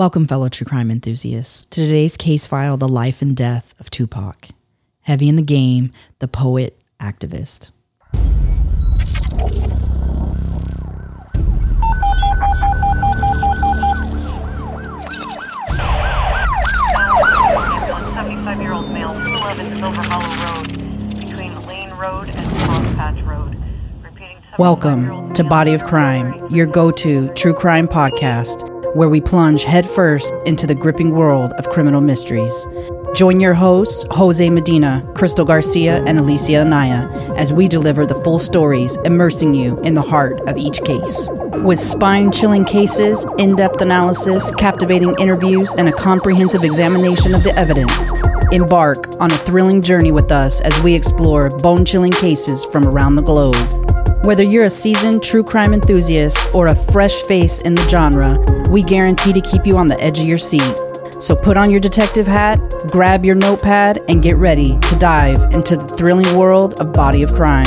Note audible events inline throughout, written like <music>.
Welcome, fellow true crime enthusiasts, to today's case file The Life and Death of Tupac. Heavy in the game, the poet activist. Seventy-five-year-old male, 211 Silver Hollow Road, between Lane Road and Palm Patch Road. Repeating, Welcome to Body of Crime, your go to true crime podcast, where we plunge headfirst into the gripping world of criminal mysteries. Join your hosts, Jose Medina, Crystal Garcia, and Alicia Anaya, as we deliver the full stories, immersing you in the heart of each case. With spine chilling cases, in depth analysis, captivating interviews, and a comprehensive examination of the evidence, embark on a thrilling journey with us as we explore bone chilling cases from around the globe. Whether you're a seasoned true crime enthusiast or a fresh face in the genre, we guarantee to keep you on the edge of your seat. So put on your detective hat, grab your notepad, and get ready to dive into the thrilling world of Body of Crime.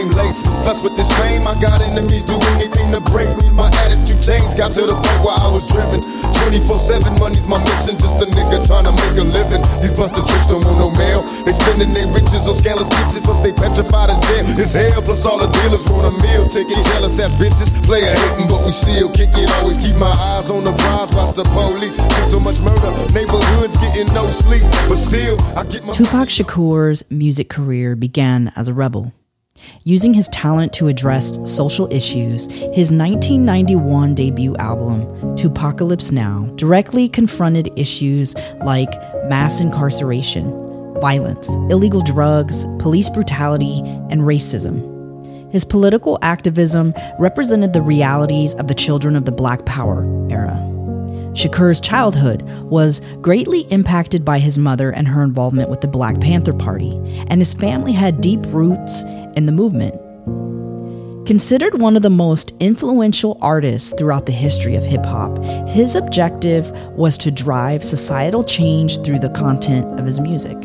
Game laces? Plus, with this fame, I got enemies do anything to break me. My attitude changed, got to the point where I was driven. 24 7 money's my mission, just a nigga trying to make a living. These buster tricks don't want no mail. They spending their riches on scandalous bitches, plus they petrified in jail. It's hell, plus all the dealers want a meal ticket. Jealous ass bitches, player hating, but we still kick it. Always keep my eyes on the prize, watch the police. See so much murder, neighborhoods getting no sleep. But still, I get my. Tupac Shakur's music career began as a rebel. Using his talent to address social issues, his 1991 debut album, 2Pacalypse Now, directly confronted issues like mass incarceration, violence, illegal drugs, police brutality, and racism. His political activism represented the realities of the children of the Black Power era. Shakur's childhood was greatly impacted by his mother and her involvement with the Black Panther Party, and his family had deep roots in the movement. Considered one of the most influential artists throughout the history of hip hop, his objective was to drive societal change through the content of his music.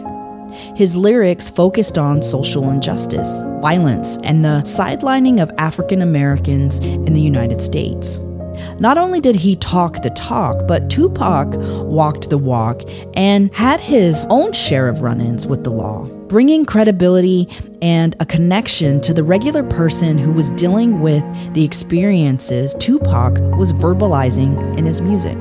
His lyrics focused on social injustice, violence, and the sidelining of African Americans in the United States. Not only did he talk the talk, but Tupac walked the walk and had his own share of run ins with the law, bringing credibility and a connection to the regular person who was dealing with the experiences Tupac was verbalizing in his music.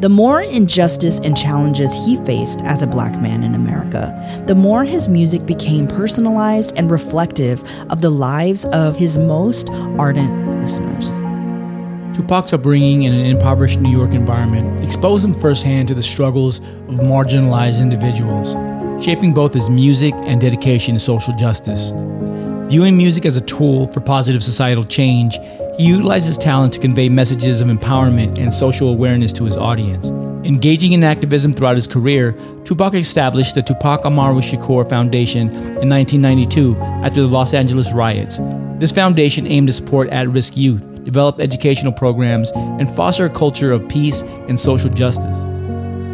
The more injustice and challenges he faced as a black man in America, the more his music became personalized and reflective of the lives of his most ardent listeners. Tupac's upbringing in an impoverished New York environment exposed him firsthand to the struggles of marginalized individuals, shaping both his music and dedication to social justice. Viewing music as a tool for positive societal change, he utilized his talent to convey messages of empowerment and social awareness to his audience. Engaging in activism throughout his career, Tupac established the Tupac Amaru Shakur Foundation in 1992 after the Los Angeles riots. This foundation aimed to support at risk youth, develop educational programs, and foster a culture of peace and social justice.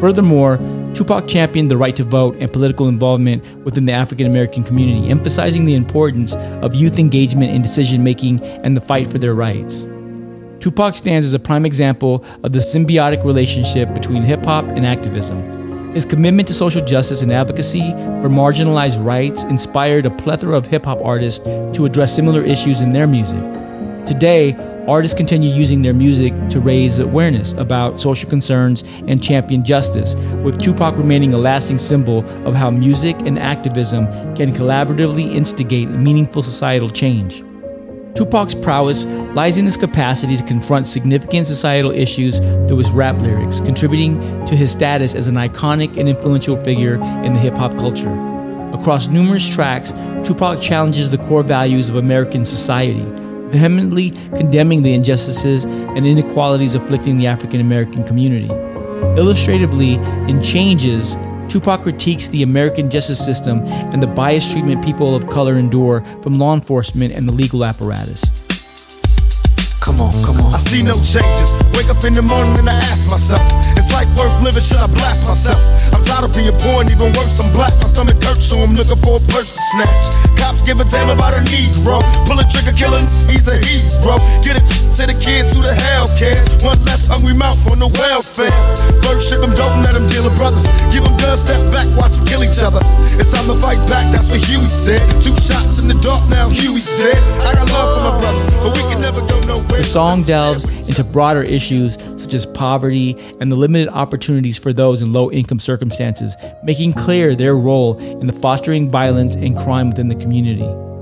Furthermore, Tupac championed the right to vote and political involvement within the African American community, emphasizing the importance of youth engagement in decision making and the fight for their rights. Tupac stands as a prime example of the symbiotic relationship between hip hop and activism. His commitment to social justice and advocacy for marginalized rights inspired a plethora of hip hop artists to address similar issues in their music. Today, artists continue using their music to raise awareness about social concerns and champion justice, with Tupac remaining a lasting symbol of how music and activism can collaboratively instigate meaningful societal change. Tupac's prowess lies in his capacity to confront significant societal issues through his rap lyrics, contributing to his status as an iconic and influential figure in the hip hop culture. Across numerous tracks, Tupac challenges the core values of American society, vehemently condemning the injustices and inequalities afflicting the African American community. Illustratively, in Changes, Tupac critiques the American justice system and the biased treatment people of color endure from law enforcement and the legal apparatus. Come on, come on. I see no changes. Wake up in the morning and I ask myself, is life worth living? Should I blast myself? I'm tired of being and even worse, I'm black. My stomach hurts, so I'm looking for a purse to snatch. Cops give a damn about a Negro. Pull a trigger, killing, he's a hero. Get it to the kids who the hell cares. One less hungry mouth on the welfare. First ship them, don't let them deal with brothers. Give them guns, step back, watch them kill each other. It's time to fight back, that's what Huey said. Two shots in the dark, now Huey's dead. I got love for my brothers, but we can never go nowhere. The song delves into broader issues such as poverty and the limited opportunities for those in low income circumstances, making clear their role in the fostering violence and crime within the community.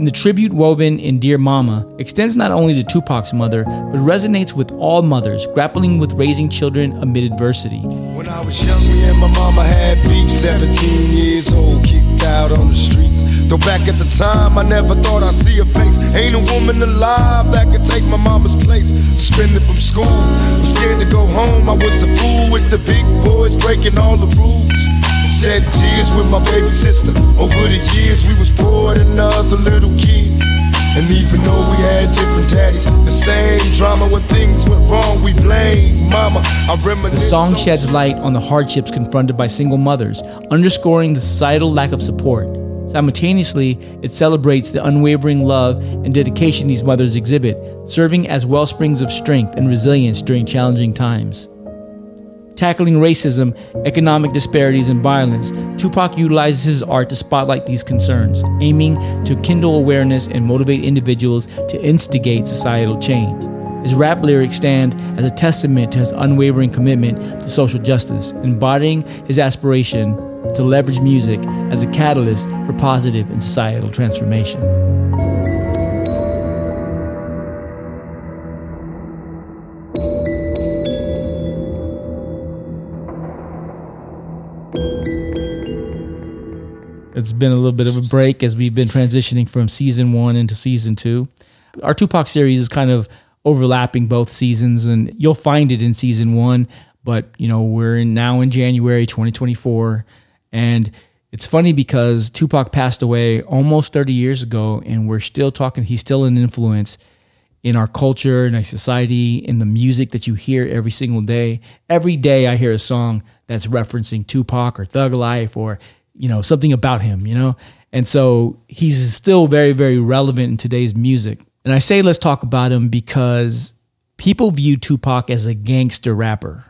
And the tribute woven in Dear Mama extends not only to Tupac's mother, but resonates with all mothers grappling with raising children amid adversity. When I was young, me and my mama had beef. 17 years old, kicked out on the streets. Though back at the time, I never thought I'd see a face. Ain't a woman alive that could take my mama's place. Suspended from school, I'm scared to go home. I was a fool with the big boys breaking all the rules. Shed tears with my baby sister. Over the years, we was poor than other little kids. And even though we had different daddies, the same drama when things went wrong, we blame mama. I reminisce. The song sheds light on the hardships confronted by single mothers, underscoring the societal lack of support. Simultaneously, it celebrates the unwavering love and dedication these mothers exhibit, serving as wellsprings of strength and resilience during challenging times. Tackling racism, economic disparities, and violence, Tupac utilizes his art to spotlight these concerns, aiming to kindle awareness and motivate individuals to instigate societal change. His rap lyrics stand as a testament to his unwavering commitment to social justice, embodying his aspiration to leverage music as a catalyst for positive and societal transformation. It's been a little bit of a break as we've been transitioning from season one into season two. Our Tupac series is kind of overlapping both seasons, and you'll find it in season one. But you know, we're in, now in January 2024, and it's funny because Tupac passed away almost 30 years ago, and we're still talking. He's still an influence in our culture, in our society, in the music that you hear every single day. Every day, I hear a song that's referencing Tupac or Thug Life or you know something about him. You know, and so he's still very, very relevant in today's music. And I say let's talk about him because people view Tupac as a gangster rapper,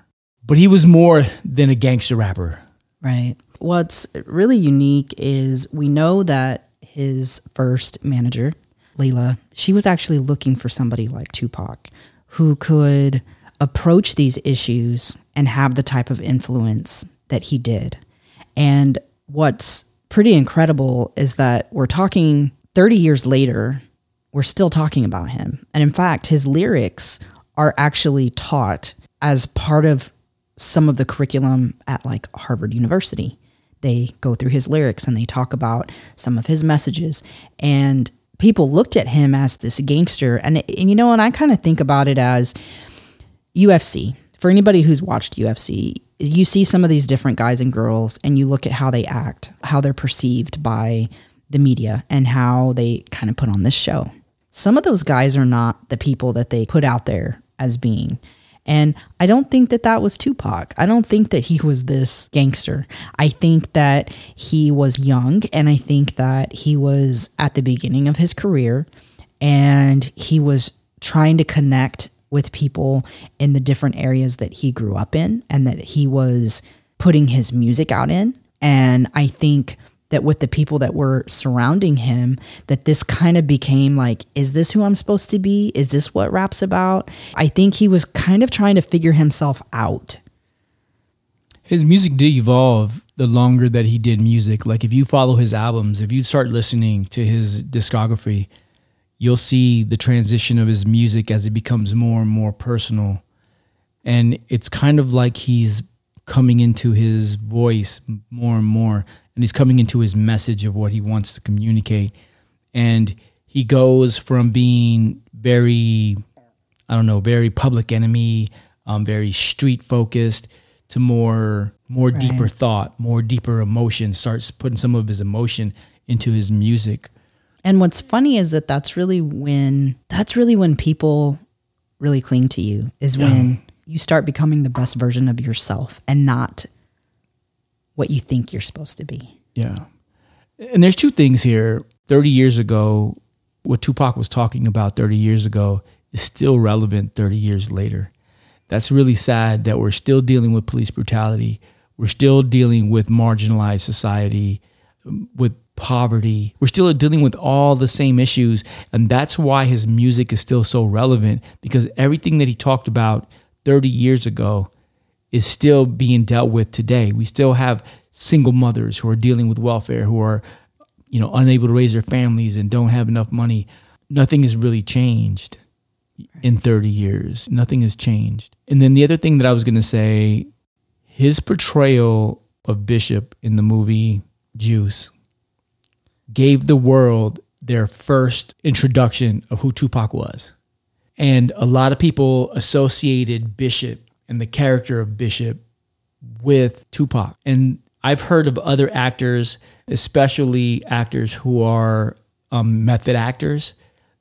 but he was more than a gangster rapper. Right. What's really unique is we know that his first manager, Leila, she was actually looking for somebody like Tupac who could approach these issues and have the type of influence that he did. And what's pretty incredible is that we're talking 30 years later, we're still talking about him. And in fact, his lyrics are actually taught as part of some of the curriculum at like Harvard University. They go through his lyrics and they talk about some of his messages. And people looked at him as this gangster. And, and you know, and I kind of think about it as UFC. For anybody who's watched UFC, you see some of these different guys and girls and you look at how they act, how they're perceived by the media, and how they kind of put on this show. Some of those guys are not the people that they put out there as being. And I don't think that that was Tupac. I don't think that he was this gangster. I think that he was young and I think that he was at the beginning of his career and he was trying to connect with people in the different areas that he grew up in and that he was putting his music out in. And I think that with the people that were surrounding him, that this kind of became like, is this who I'm supposed to be? Is this what rap's about? I think he was kind of trying to figure himself out. His music did evolve the longer that he did music. Like if you follow his albums, if you start listening to his discography, you'll see the transition of his music as it becomes more and more personal. And it's kind of like he's coming into his voice more and more and he's coming into his message of what he wants to communicate and he goes from being very i don't know very public enemy um, very street focused to more more deeper thought, more deeper emotion, starts putting some of his emotion into his music. And what's funny is that that's really when that's really when people really cling to you is when you start becoming the best version of yourself and not what you think you're supposed to be. Yeah. And there's two things here. 30 years ago, what Tupac was talking about 30 years ago is still relevant 30 years later. That's really sad that we're still dealing with police brutality. We're still dealing with marginalized society, with poverty. We're still dealing with all the same issues. And that's why his music is still so relevant because everything that he talked about 30 years ago is still being dealt with today. We still have single mothers who are dealing with welfare, who are, you know, unable to raise their families and don't have enough money. Nothing has really changed in 30 years. Nothing has changed. And then the other thing that I was going to say, his portrayal of Bishop in the movie Juice gave the world their first introduction of who Tupac was. And a lot of people associated Bishop and the character of Bishop with Tupac. And I've heard of other actors, especially actors who are um, method actors,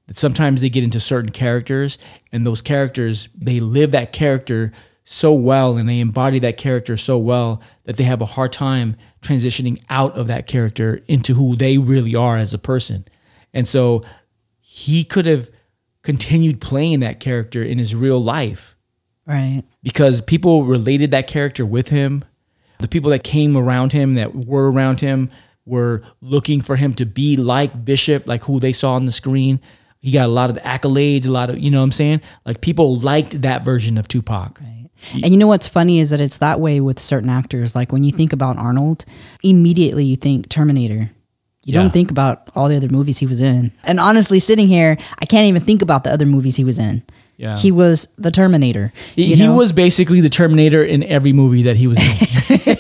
that sometimes they get into certain characters, and those characters, they live that character so well and they embody that character so well that they have a hard time transitioning out of that character into who they really are as a person. And so he could have continued playing that character in his real life. Right. Because people related that character with him. The people that came around him, that were around him, were looking for him to be like Bishop, like who they saw on the screen. He got a lot of the accolades, a lot of, you know what I'm saying? Like people liked that version of Tupac. Right. And you know what's funny is that it's that way with certain actors. Like when you think about Arnold, immediately you think Terminator. You Yeah. don't think about all the other movies he was in. And honestly, sitting here, I can't even think about the other movies he was in. Yeah. He was the Terminator. He, he was basically the Terminator in every movie that he was in.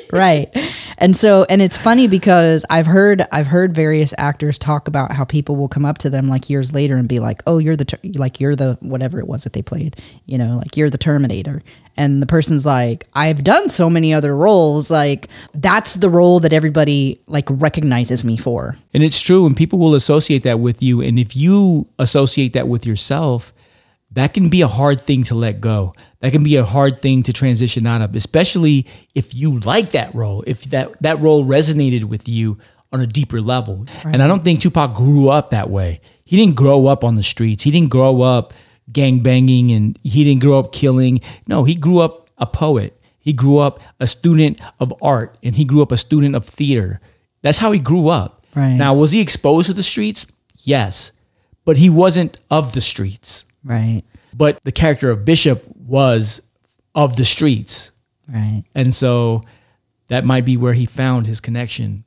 <laughs> <laughs> right and so and it's funny because i've heard i've heard various actors talk about how people will come up to them like years later and be like oh you're the ter- like you're the whatever it was that they played you know like you're the terminator and the person's like i've done so many other roles like that's the role that everybody like recognizes me for And it's true, and people will associate that with you. And if you associate that with yourself, that can be a hard thing to let go. That can be a hard thing to transition out of, especially if you like that role, if that, that role resonated with you on a deeper level. And I don't think Tupac grew up that way. He didn't grow up on the streets. He didn't grow up gang banging and he didn't grow up killing. No, he grew up a poet. He grew up a student of art and he grew up a student of theater. That's how he grew up. Right. Now, was he exposed to the streets? Yes. But he wasn't of the streets. Right But the character of Bishop was of the streets. right And so that might be where he found his connection.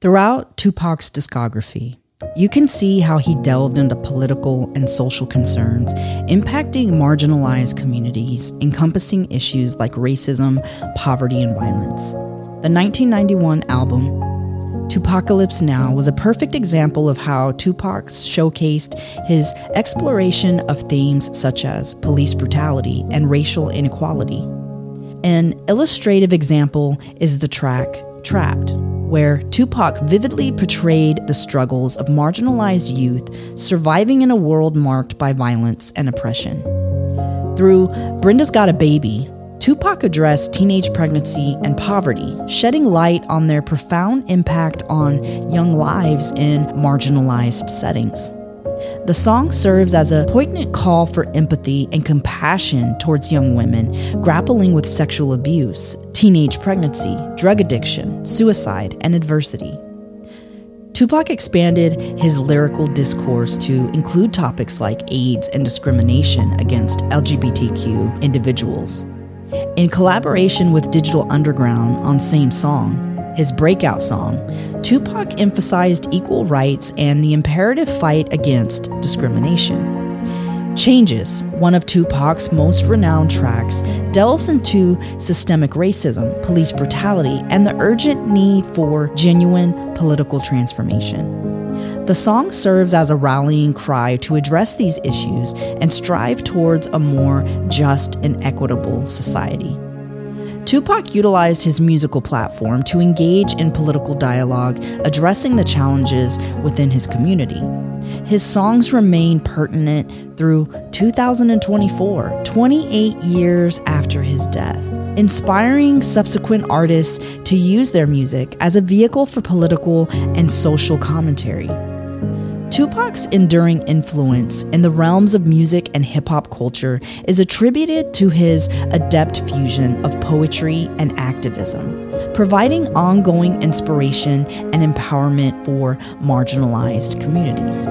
Throughout Tupac's discography, you can see how he delved into political and social concerns impacting marginalized communities, encompassing issues like racism, poverty, and violence. The 1991 album, 2Pacalypse Now, was a perfect example of how Tupac showcased his exploration of themes such as police brutality and racial inequality. An illustrative example is the track Trapped, where Tupac vividly portrayed the struggles of marginalized youth surviving in a world marked by violence and oppression. Through Brenda's Got a Baby, Tupac addressed teenage pregnancy and poverty, shedding light on their profound impact on young lives in marginalized settings. The song serves as a poignant call for empathy and compassion towards young women grappling with sexual abuse, teenage pregnancy, drug addiction, suicide, and adversity. Tupac expanded his lyrical discourse to include topics like AIDS and discrimination against LGBTQ individuals. In collaboration with Digital Underground on Same Song, his breakout song, Tupac emphasized equal rights and the imperative fight against discrimination. Changes, one of Tupac's most renowned tracks, delves into systemic racism, police brutality, and the urgent need for genuine political transformation. The song serves as a rallying cry to address these issues and strive towards a more just and equitable society. Tupac utilized his musical platform to engage in political dialogue, addressing the challenges within his community. His songs remain pertinent through 2024, 28 years after his death, inspiring subsequent artists to use their music as a vehicle for political and social commentary. Tupac's enduring influence in the realms of music and hip hop culture is attributed to his adept fusion of poetry and activism, providing ongoing inspiration and empowerment for marginalized communities.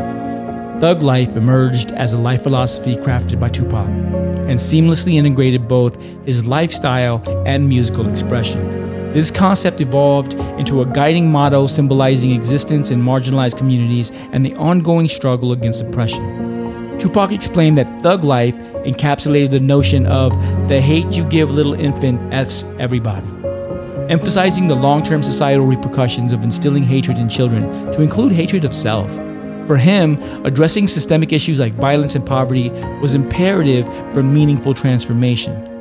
Thug life emerged as a life philosophy crafted by Tupac and seamlessly integrated both his lifestyle and musical expression. This concept evolved into a guiding motto symbolizing existence in marginalized communities and the ongoing struggle against oppression. Tupac explained that thug life encapsulated the notion of the hate you give little infant F's everybody, emphasizing the long term societal repercussions of instilling hatred in children to include hatred of self. For him, addressing systemic issues like violence and poverty was imperative for meaningful transformation.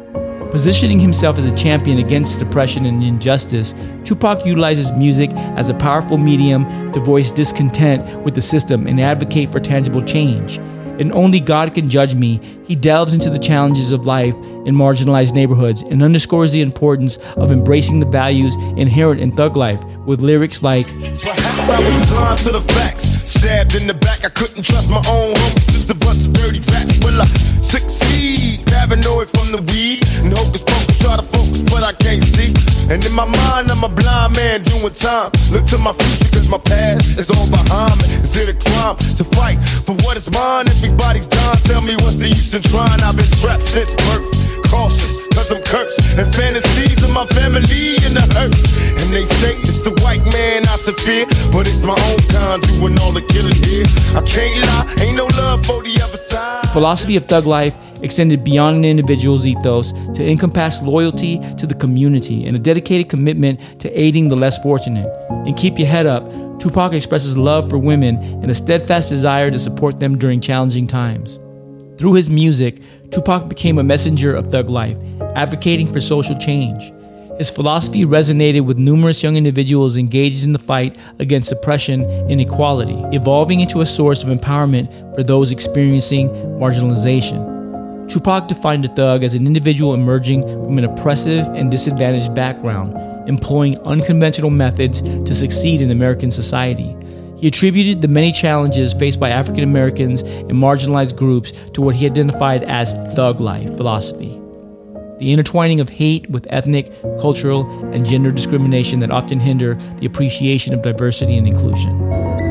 Positioning himself as a champion against oppression and injustice, Tupac utilizes music as a powerful medium to voice discontent with the system and advocate for tangible change. And only God can judge me. He delves into the challenges of life in marginalized neighborhoods and underscores the importance of embracing the values inherent in thug life with lyrics like Perhaps I was blind to the facts. Stabbed in the back, I couldn't trust my own. Just a bunch of dirty. Will I succeed? From the weed. And hocus pocus, try to focus, but I can't see. And in my mind, I'm a blind man doing time. Look to my future, cause my past is all behind me. Is it a crime to fight for what is mine? Everybody's dying. Tell me what's the use in trying? I've been trapped since birth. Cautious, cause I'm cursed. And fantasies of my family in the hearse. And they say it's the white man I should fear. But it's my own kind doing all the killing here. I can't lie, ain't no love for the other side. philosophy of thug life extended beyond an individual's ethos to encompass loyalty to the community and a dedicated commitment to aiding the less fortunate. And keep your head up, Tupac expresses love for women and a steadfast desire to support them during challenging times. Through his music, Tupac became a messenger of thug life, advocating for social change. His philosophy resonated with numerous young individuals engaged in the fight against oppression and inequality, evolving into a source of empowerment for those experiencing marginalization. Tupac defined a thug as an individual emerging from an oppressive and disadvantaged background, employing unconventional methods to succeed in American society. He attributed the many challenges faced by African Americans and marginalized groups to what he identified as thug life philosophy the intertwining of hate with ethnic, cultural, and gender discrimination that often hinder the appreciation of diversity and inclusion.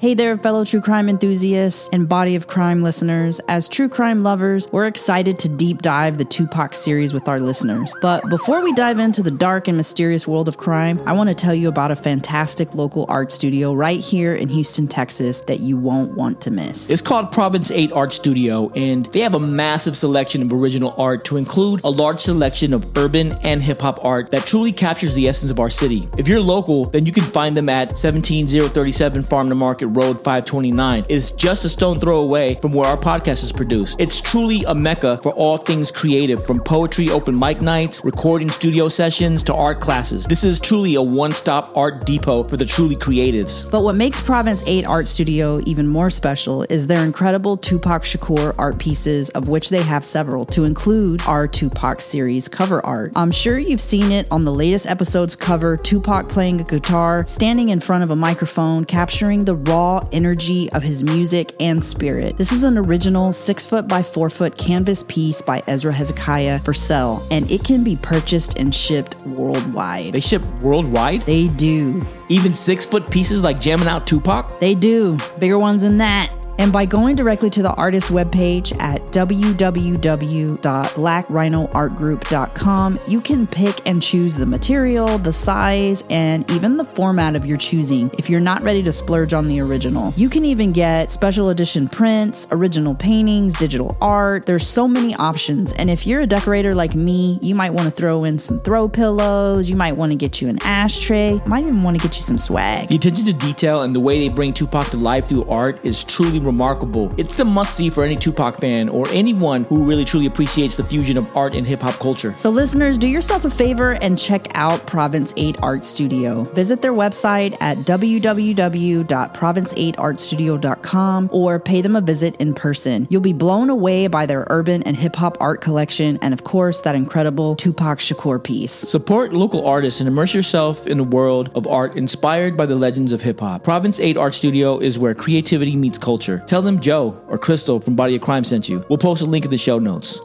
Hey there, fellow true crime enthusiasts and body of crime listeners. As true crime lovers, we're excited to deep dive the Tupac series with our listeners. But before we dive into the dark and mysterious world of crime, I want to tell you about a fantastic local art studio right here in Houston, Texas that you won't want to miss. It's called Province 8 Art Studio, and they have a massive selection of original art to include a large selection of urban and hip hop art that truly captures the essence of our city. If you're local, then you can find them at 17037 Farm to Market Road 529. is just a stone throw away from where our podcast is produced. It's truly a mecca for all things creative, from poetry open mic nights, recording studio sessions, to art classes. This is truly a one stop art depot for the truly creatives. But what makes Province 8 Art Studio even more special is their incredible Tupac Shakur art pieces, of which they have several, to include our Tupac series cover art. I'm sure you've seen it on the latest episode's cover Tupac playing a guitar, standing in front of a microphone, capturing the raw energy of his music and spirit. This is an original six foot by four foot canvas piece by Ezra Hezekiah for sale, and it can be purchased and shipped worldwide. They ship worldwide? They do. Even six foot pieces like jamming out Tupac? They do. Bigger ones than that. And by going directly to the artist's webpage at www.blackrhinoartgroup.com, you can pick and choose the material, the size, and even the format of your choosing if you're not ready to splurge on the original. You can even get special edition prints, original paintings, digital art. There's so many options. And if you're a decorator like me, you might want to throw in some throw pillows, you might want to get you an ashtray, might even want to get you some swag. The attention to detail and the way they bring Tupac to life through art is truly remarkable. It's a must see for any Tupac fan or anyone who really truly appreciates the fusion of art and hip hop culture. So, listeners, do yourself a favor and check out Province 8 Art Studio. Visit their website at www.province8artstudio.com or pay them a visit in person. You'll be blown away by their urban and hip hop art collection and, of course, that incredible Tupac Shakur piece. Support local artists and immerse yourself in a world of art inspired by the legends of hip hop. Province 8 Art Studio is where creativity meets culture. Tell them Joe or Crystal from Body of Crime sent you. We'll post a link in the show notes.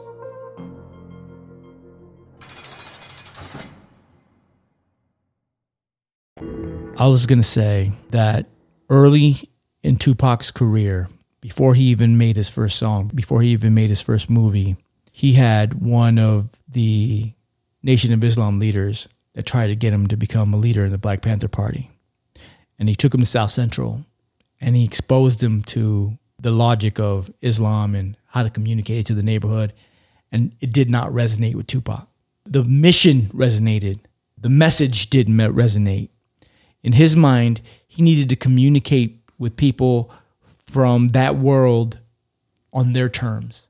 I was going to say that early in Tupac's career, before he even made his first song, before he even made his first movie, he had one of the Nation of Islam leaders that tried to get him to become a leader in the Black Panther Party. And he took him to South Central and he exposed him to the logic of Islam and how to communicate it to the neighborhood. And it did not resonate with Tupac. The mission resonated, the message didn't resonate. In his mind, he needed to communicate with people from that world on their terms,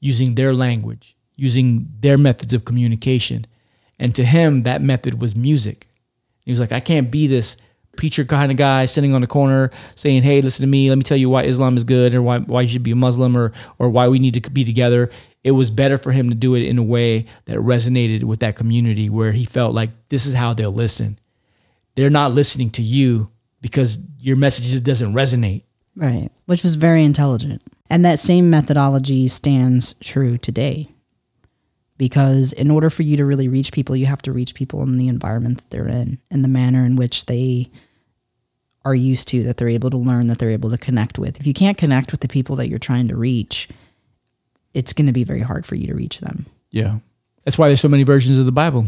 using their language, using their methods of communication. And to him, that method was music. He was like, I can't be this preacher kind of guy sitting on the corner saying, "Hey, listen to me. Let me tell you why Islam is good, or why why you should be a Muslim, or or why we need to be together." It was better for him to do it in a way that resonated with that community, where he felt like this is how they'll listen. They're not listening to you because your message doesn't resonate. Right. Which was very intelligent. And that same methodology stands true today. Because in order for you to really reach people, you have to reach people in the environment that they're in and the manner in which they are used to, that they're able to learn, that they're able to connect with. If you can't connect with the people that you're trying to reach, it's going to be very hard for you to reach them. Yeah. That's why there's so many versions of the Bible.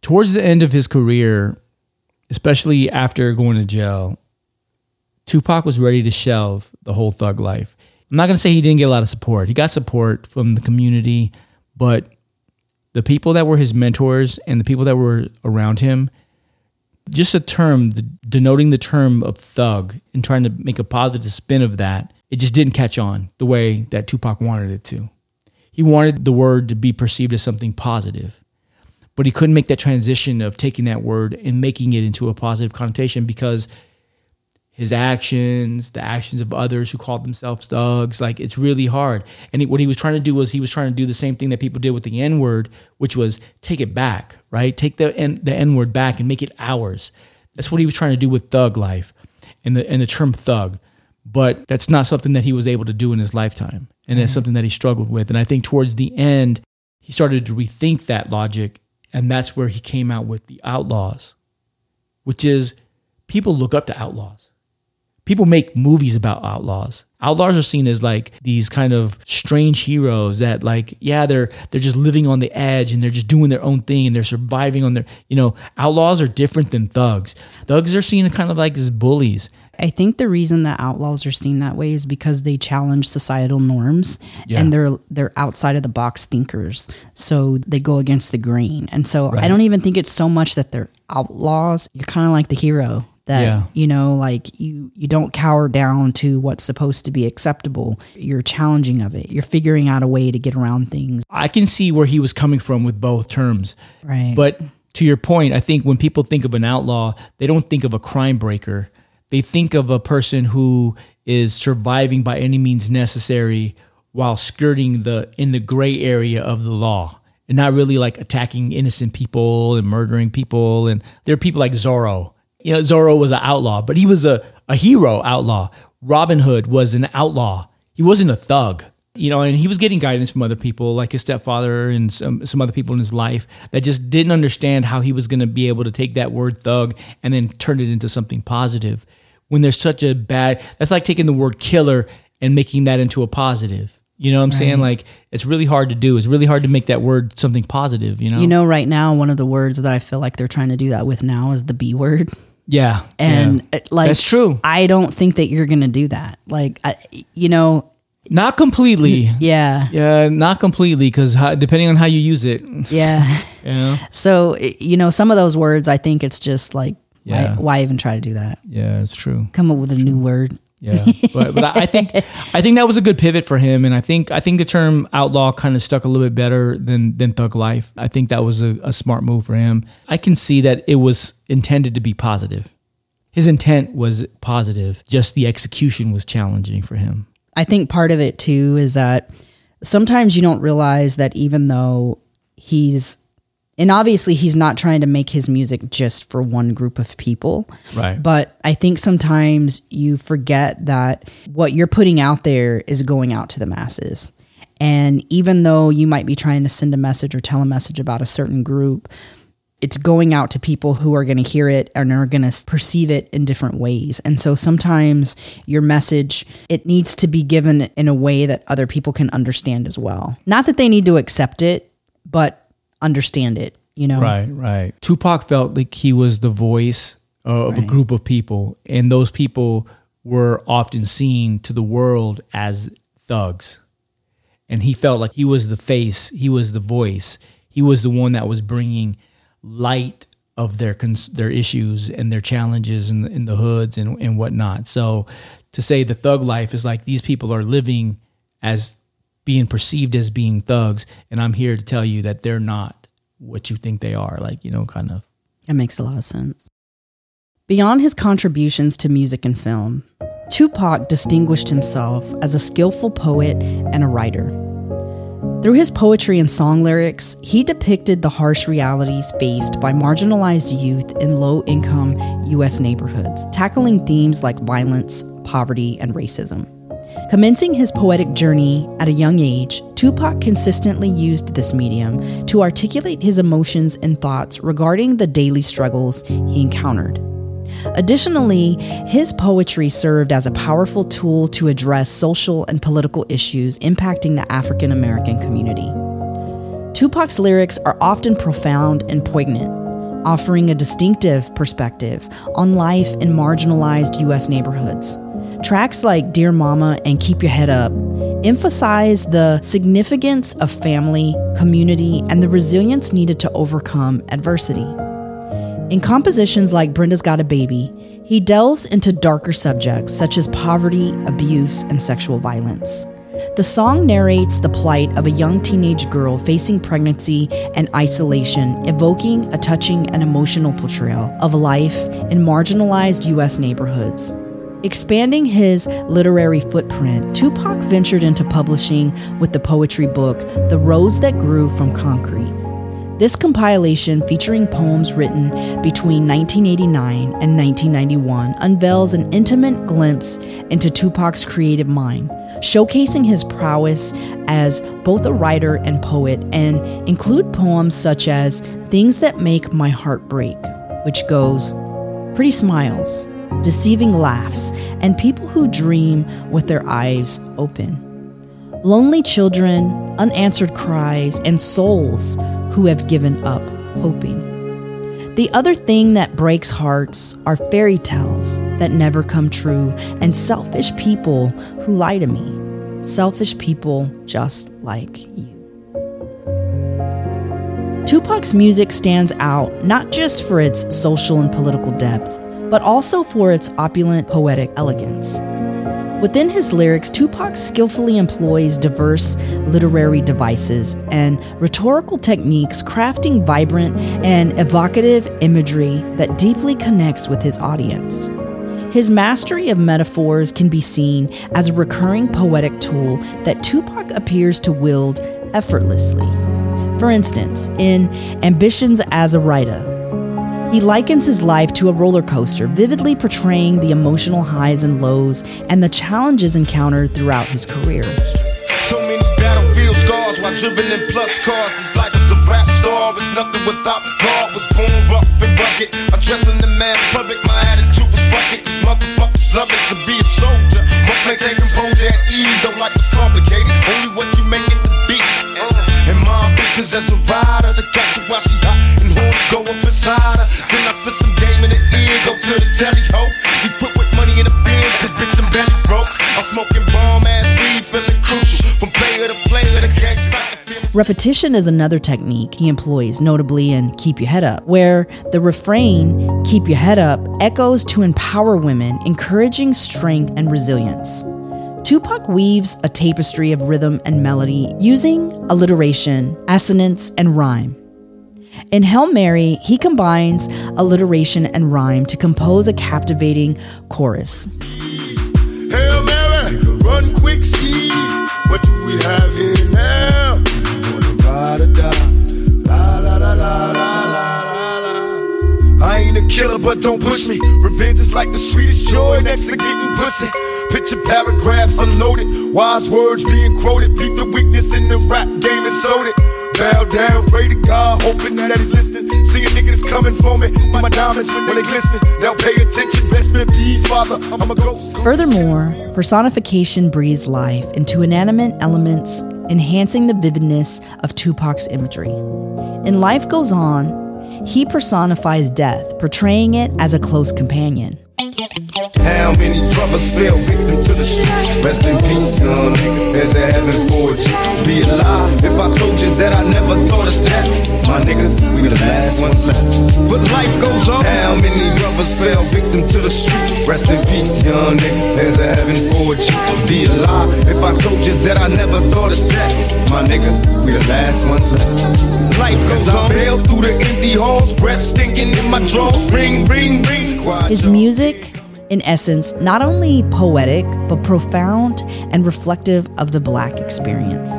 Towards the end of his career, especially after going to jail, Tupac was ready to shelve the whole thug life. I'm not going to say he didn't get a lot of support. He got support from the community, but the people that were his mentors and the people that were around him, just a term the, denoting the term of thug and trying to make a positive spin of that, it just didn't catch on the way that Tupac wanted it to. He wanted the word to be perceived as something positive, but he couldn't make that transition of taking that word and making it into a positive connotation because his actions, the actions of others who called themselves thugs. Like it's really hard. And he, what he was trying to do was he was trying to do the same thing that people did with the N word, which was take it back, right? Take the N, the N word back and make it ours. That's what he was trying to do with thug life and the and the term thug. But that's not something that he was able to do in his lifetime. And that's mm-hmm. something that he struggled with. And I think towards the end, he started to rethink that logic. And that's where he came out with the outlaws, which is people look up to outlaws people make movies about outlaws. Outlaws are seen as like these kind of strange heroes that like yeah they're they're just living on the edge and they're just doing their own thing and they're surviving on their you know outlaws are different than thugs. Thugs are seen kind of like as bullies. I think the reason that outlaws are seen that way is because they challenge societal norms Yeah. and they're they're outside of the box thinkers. So they go against the grain. And so I don't even think it's so much that they're outlaws. You're kind of like the hero that Yeah. you know like you you don't cower down to what's supposed to be acceptable. You're challenging of it. You're figuring out a way to get around things. I can see where he was coming from with both terms. Right. But to your point, I think when people think of an outlaw, they don't think of a crime breaker. They think of a person who is surviving by any means necessary while skirting the in the gray area of the law and not really like attacking innocent people and murdering people. And there are people like Zorro. You know, Zorro was an outlaw, but he was a, a hero outlaw. Robin Hood was an outlaw. He wasn't a thug you know, and he was getting guidance from other people, like his stepfather and some some other people in his life that just didn't understand how he was going to be able to take that word thug and then turn it into something positive. when there's such a bad that's like taking the word killer and making that into a positive. You know what I'm saying? Like it's really hard to do. It's really hard to make that word something positive, you know? You know, right now, one of the words that I feel like they're trying to do that with now is the B word. <laughs> yeah. And yeah. uh, like, That's true. I don't think that you're going to do that. Like, I, you know, Not completely. yeah, Yeah, not completely because depending on how you use it, yeah. <laughs> know? so, you know, some of those words, I think it's just like, Yeah. why, why even try to do that? Yeah, it's true. Come up with a new word. Yeah, but, but I think I think that was a good pivot for him, and I think I think the term outlaw kind of stuck a little bit better than than thug life. I think that was a, a smart move for him. I can see that it was intended to be positive. His intent was positive, just the execution was challenging for him. I think part of it too is that sometimes you don't realize that even though he's and obviously he's not trying to make his music just for one group of people. Right. But I think sometimes you forget that what you're putting out there is going out to the masses. And even though you might be trying to send a message or tell a message about a certain group, it's going out to people who are going to hear it and are going to perceive it in different ways. And so sometimes your message it needs to be given in a way that other people can understand as well. Not that they need to accept it, but understand it, you know. Right, right. Tupac felt like he was the voice of a group of people, and those people were often seen to the world as thugs. And he felt like he was the face, he was the voice, he was the one that was bringing light of their cons- their issues and their challenges in the, in the hoods and, and whatnot. So to say the thug life is like these people are living as being perceived as being thugs, and I'm here to tell you that they're not what you think they are. Like you know, kind of. That makes a lot of sense. Beyond his contributions to music and film, Tupac distinguished himself as a skillful poet and a writer. Through his poetry and song lyrics, he depicted the harsh realities faced by marginalized youth in low income U.S. neighborhoods, tackling themes like violence, poverty, and racism. Commencing his poetic journey at a young age, Tupac consistently used this medium to articulate his emotions and thoughts regarding the daily struggles he encountered. Additionally, his poetry served as a powerful tool to address social and political issues impacting the African American community. Tupac's lyrics are often profound and poignant, offering a distinctive perspective on life in marginalized U.S. neighborhoods. Tracks like Dear Mama and Keep Your Head Up emphasize the significance of family, community, and the resilience needed to overcome adversity. In compositions like Brenda's Got a Baby, he delves into darker subjects such as poverty, abuse, and sexual violence. The song narrates the plight of a young teenage girl facing pregnancy and isolation, evoking a touching and emotional portrayal of life in marginalized U.S. neighborhoods. Expanding his literary footprint, Tupac ventured into publishing with the poetry book The Rose That Grew from Concrete. This compilation, featuring poems written between 1989 and 1991, unveils an intimate glimpse into Tupac's creative mind, showcasing his prowess as both a writer and poet, and include poems such as Things That Make My Heart Break, which goes, Pretty smiles, deceiving laughs, and people who dream with their eyes open. Lonely children, unanswered cries, and souls who have given up hoping. The other thing that breaks hearts are fairy tales that never come true and selfish people who lie to me. Selfish people just like you. Tupac's music stands out not just for its social and political depth, but also for its opulent poetic elegance. Within his lyrics, Tupac skillfully employs diverse literary devices and rhetorical techniques, crafting vibrant and evocative imagery that deeply connects with his audience. His mastery of metaphors can be seen as a recurring poetic tool that Tupac appears to wield effortlessly. For instance, in Ambitionz Az a Ridah, he likens his life to a roller coaster, vividly portraying the emotional highs and lows and the challenges encountered throughout his career. So many battlefield scars while driven in plus cars. This life is a rap star. It's nothing without God. Was born rough and rugged. The public. My attitude was. These motherfuckers love is to be a soldier. Composure at ease, complicated. Only what you make it my as a rider, the catch her while she hot and go up inside her. Then I spit some game in the ear, go to the telly ho. Put with money in the bin, bitch I'm broke. I'm smoking bomb ass weed, feeling crucial. From player to player, the. Repetition is another technique he employs, notably in Keep Your Head Up, where the refrain, Keep Your Head Up, echoes to empower women, encouraging strength and resilience. Tupac weaves a tapestry of rhythm and melody using alliteration, assonance, and rhyme. In Hail Mary, he combines alliteration and rhyme to compose a captivating chorus. Hail Mary, run quick, see what do we have here now? I ain't a killer, but don't push me. Revenge is like the sweetest joy next to getting pussy. Picture paragraphs unloaded, wise words being quoted. Beat the weakness in the rap game and sold it. Bow down, pray to God, hoping that he's listening. Seeing niggas coming for me, my diamonds when they glistening. Now pay attention, best in peace, father. I'm a ghost. Furthermore, personification breathes life into inanimate elements, enhancing the vividness of Tupac's imagery. In Life Goes On, he personifies death, portraying it as a close companion. How many brothers fell victim to the street? Rest in peace, young nigga. There's a heaven for you. Be alive if I told you that I never thought of that. My niggas, we the last ones left. But life goes on. How many brothers fell victim to the street? Rest in peace, young nigga. There's a heaven for you. Be alive if I told you that I never thought of that. My niggas, we the last ones left. Life goes on. I bailed through the empty halls, breath stinking in my drawers. Ring, ring, ring. Quiet His jaws. music, in essence, not only poetic, but profound and reflective of the Black experience.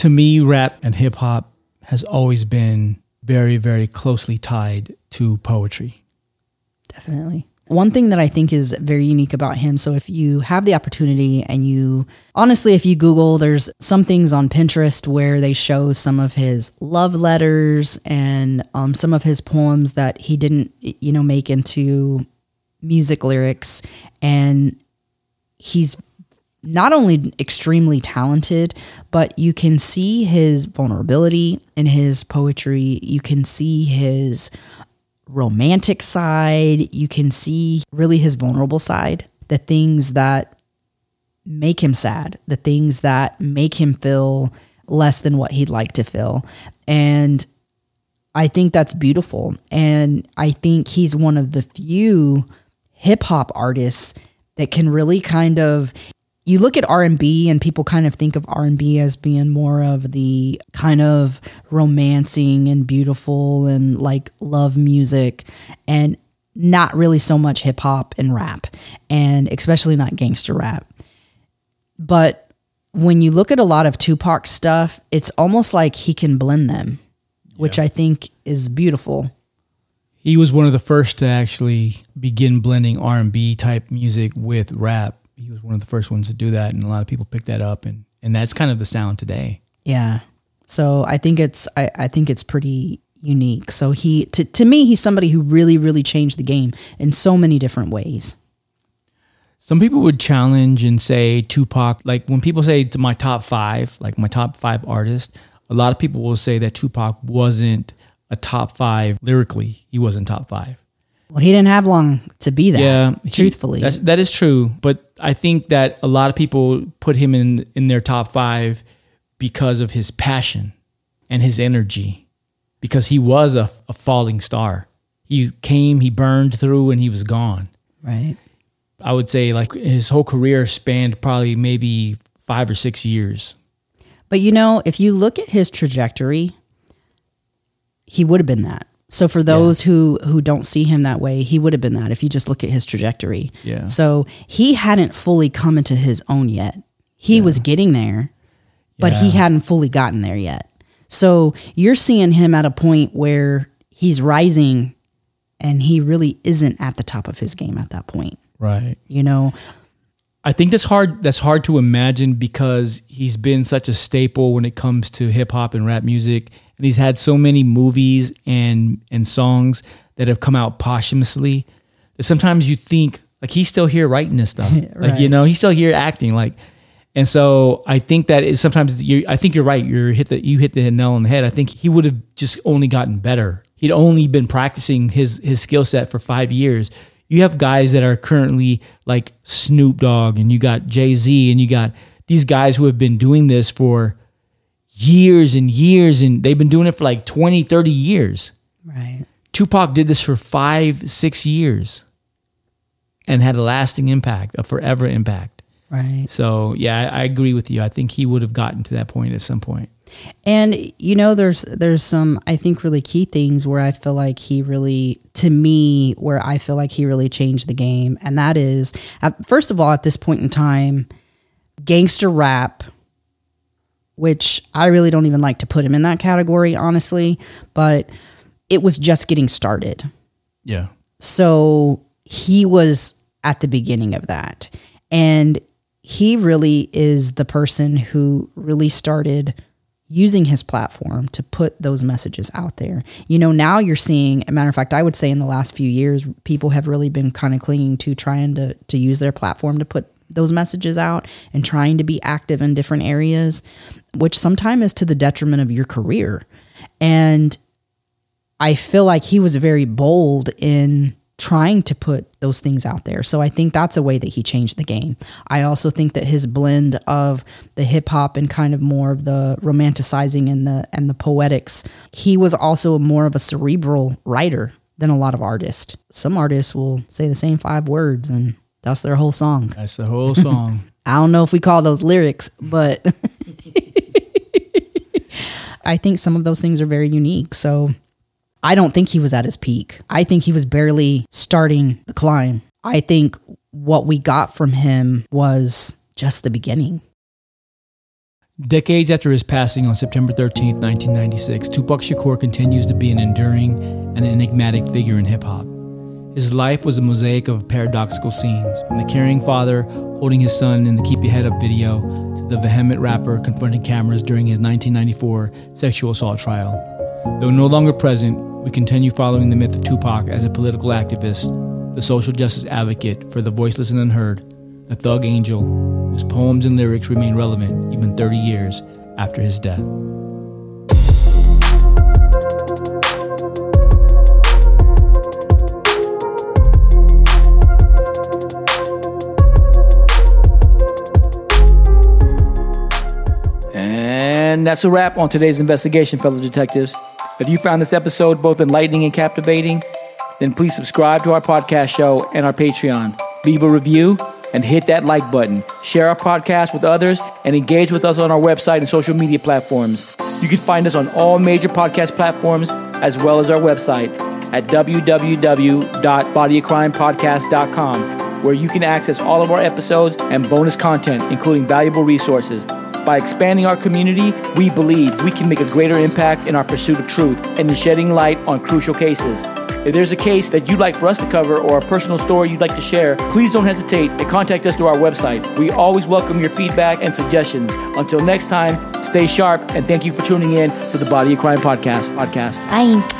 To me, rap and hip hop has always been very, very closely tied to poetry. Definitely. One thing that I think is very unique about him. So, if you have the opportunity and you honestly, if you Google, there's some things on Pinterest where they show some of his love letters and um, some of his poems that he didn't, you know, make into music lyrics. And he's not only extremely talented, but you can see his vulnerability in his poetry. You can see his romantic side. You can see really his vulnerable side, the things that make him sad, the things that make him feel less than what he'd like to feel. And I think that's beautiful. And I think he's one of the few hip hop artists that can really kind of you look at R&B and people kind of think of R&B as being more of the kind of romancing and beautiful and like love music and not really so much hip hop and rap and especially not gangster rap. But when you look at a lot of Tupac stuff, it's almost like he can blend them, which I think is beautiful. He was one of the first to actually begin blending R&B type music with rap. He was one of the first ones to do that and a lot of people picked that up and and that's kind of the sound today. Yeah. So I think it's I, I think it's pretty unique. So he to, to me he's somebody who really really changed the game in so many different ways. Some people would challenge and say Tupac, like when people say to my top five, like my top five artists, a lot of people will say that Tupac wasn't a top five lyrically. He wasn't top five. Well, he didn't have long to be that. Yeah, he- truthfully. that's, that is true. But I think that a lot of people put him in in their top five because of his passion and his energy, because he was a, a falling star. He came, he burned through, and he was gone. right. I would say like his whole career spanned probably maybe five or six years. But you know, if you look at his trajectory, he would have been that. So for those who who don't see him that way, he would have been that if you just look at his trajectory. Yeah. So he hadn't fully come into his own yet. He was getting there, but he hadn't fully gotten there yet. So you're seeing him at a point where he's rising and he really isn't at the top of his game at that point Right. you know I think that's hard. That's hard to imagine because he's been such a staple when it comes to hip hop and rap music, and he's had so many movies and and songs that have come out posthumously. That sometimes you think like he's still here writing this stuff, <laughs> like you know he's still here acting like. And so I think that is sometimes you. I think you're right. You're hit the you hit the nail on the head. I think he would have just only gotten better. He'd only been practicing his his skill set for five years. You have guys that are currently like Snoop Dogg, and you got Jay Z, and you got these guys who have been doing this for years and years, and they've been doing it for like 20, 30 years. Right. Tupac did this for five, six years and had a lasting impact, a forever impact. Right. So yeah, I, I agree with you. I think he would have gotten to that point at some point. And you know, there's there's some I think really key things where I feel like he really, to me, where I feel like he really changed the game, and that is, at, first of all, at this point in time, gangster rap, which I really don't even like to put him in that category, honestly, but it was just getting started. Yeah. So he was at the beginning of that. And he really is the person who really started using his platform to put those messages out there. You know, now you're seeing, a matter of fact, I would say in the last few years, people have really been kind of clinging to trying to, to use their platform to put those messages out and trying to be active in different areas, which sometimes is to the detriment of your career. And I feel like he was very bold in trying to put those things out there. So I think that's a way that he changed the game. I also think that his blend of the hip hop and kind of more of the romanticizing and the and the poetics, he was also more of a cerebral writer than a lot of artists. Some artists will say the same five words and that's their whole song. That's the whole song. <laughs> I don't know if we call those lyrics, but <laughs> I think some of those things are very unique. So I don't think he was at his peak. I think he was barely starting the climb. I think what we got from him was just the beginning. Decades after his passing on September 13th, 1996, Tupac Shakur continues to be an enduring and enigmatic figure in hip hop. His life was a mosaic of paradoxical scenes, from the caring father holding his son in the Keep Your Head Up video to the vehement rapper confronting cameras during his 1994 sexual assault trial. Though no longer present, we continue following the myth of Tupac as a political activist, the social justice advocate for the voiceless and unheard, the thug angel whose poems and lyrics remain relevant even 30 years after his death. And that's a wrap on today's investigation, fellow detectives. If you found this episode both enlightening and captivating, then please subscribe to our podcast show and our Patreon. Leave a review and hit that like button. Share our podcast with others and engage with us on our website and social media platforms. You can find us on all major podcast platforms as well as our website at www.bodyofcrimepodcast.com, where you can access all of our episodes and bonus content, including valuable resources. By expanding our community, we believe we can make a greater impact in our pursuit of truth and in shedding light on crucial cases. If there's a case that you'd like for us to cover or a personal story you'd like to share, please don't hesitate and contact us through our website. We always welcome your feedback and suggestions. Until next time, stay sharp and thank you for tuning in to the Body of Crime podcast. Podcast. Bye.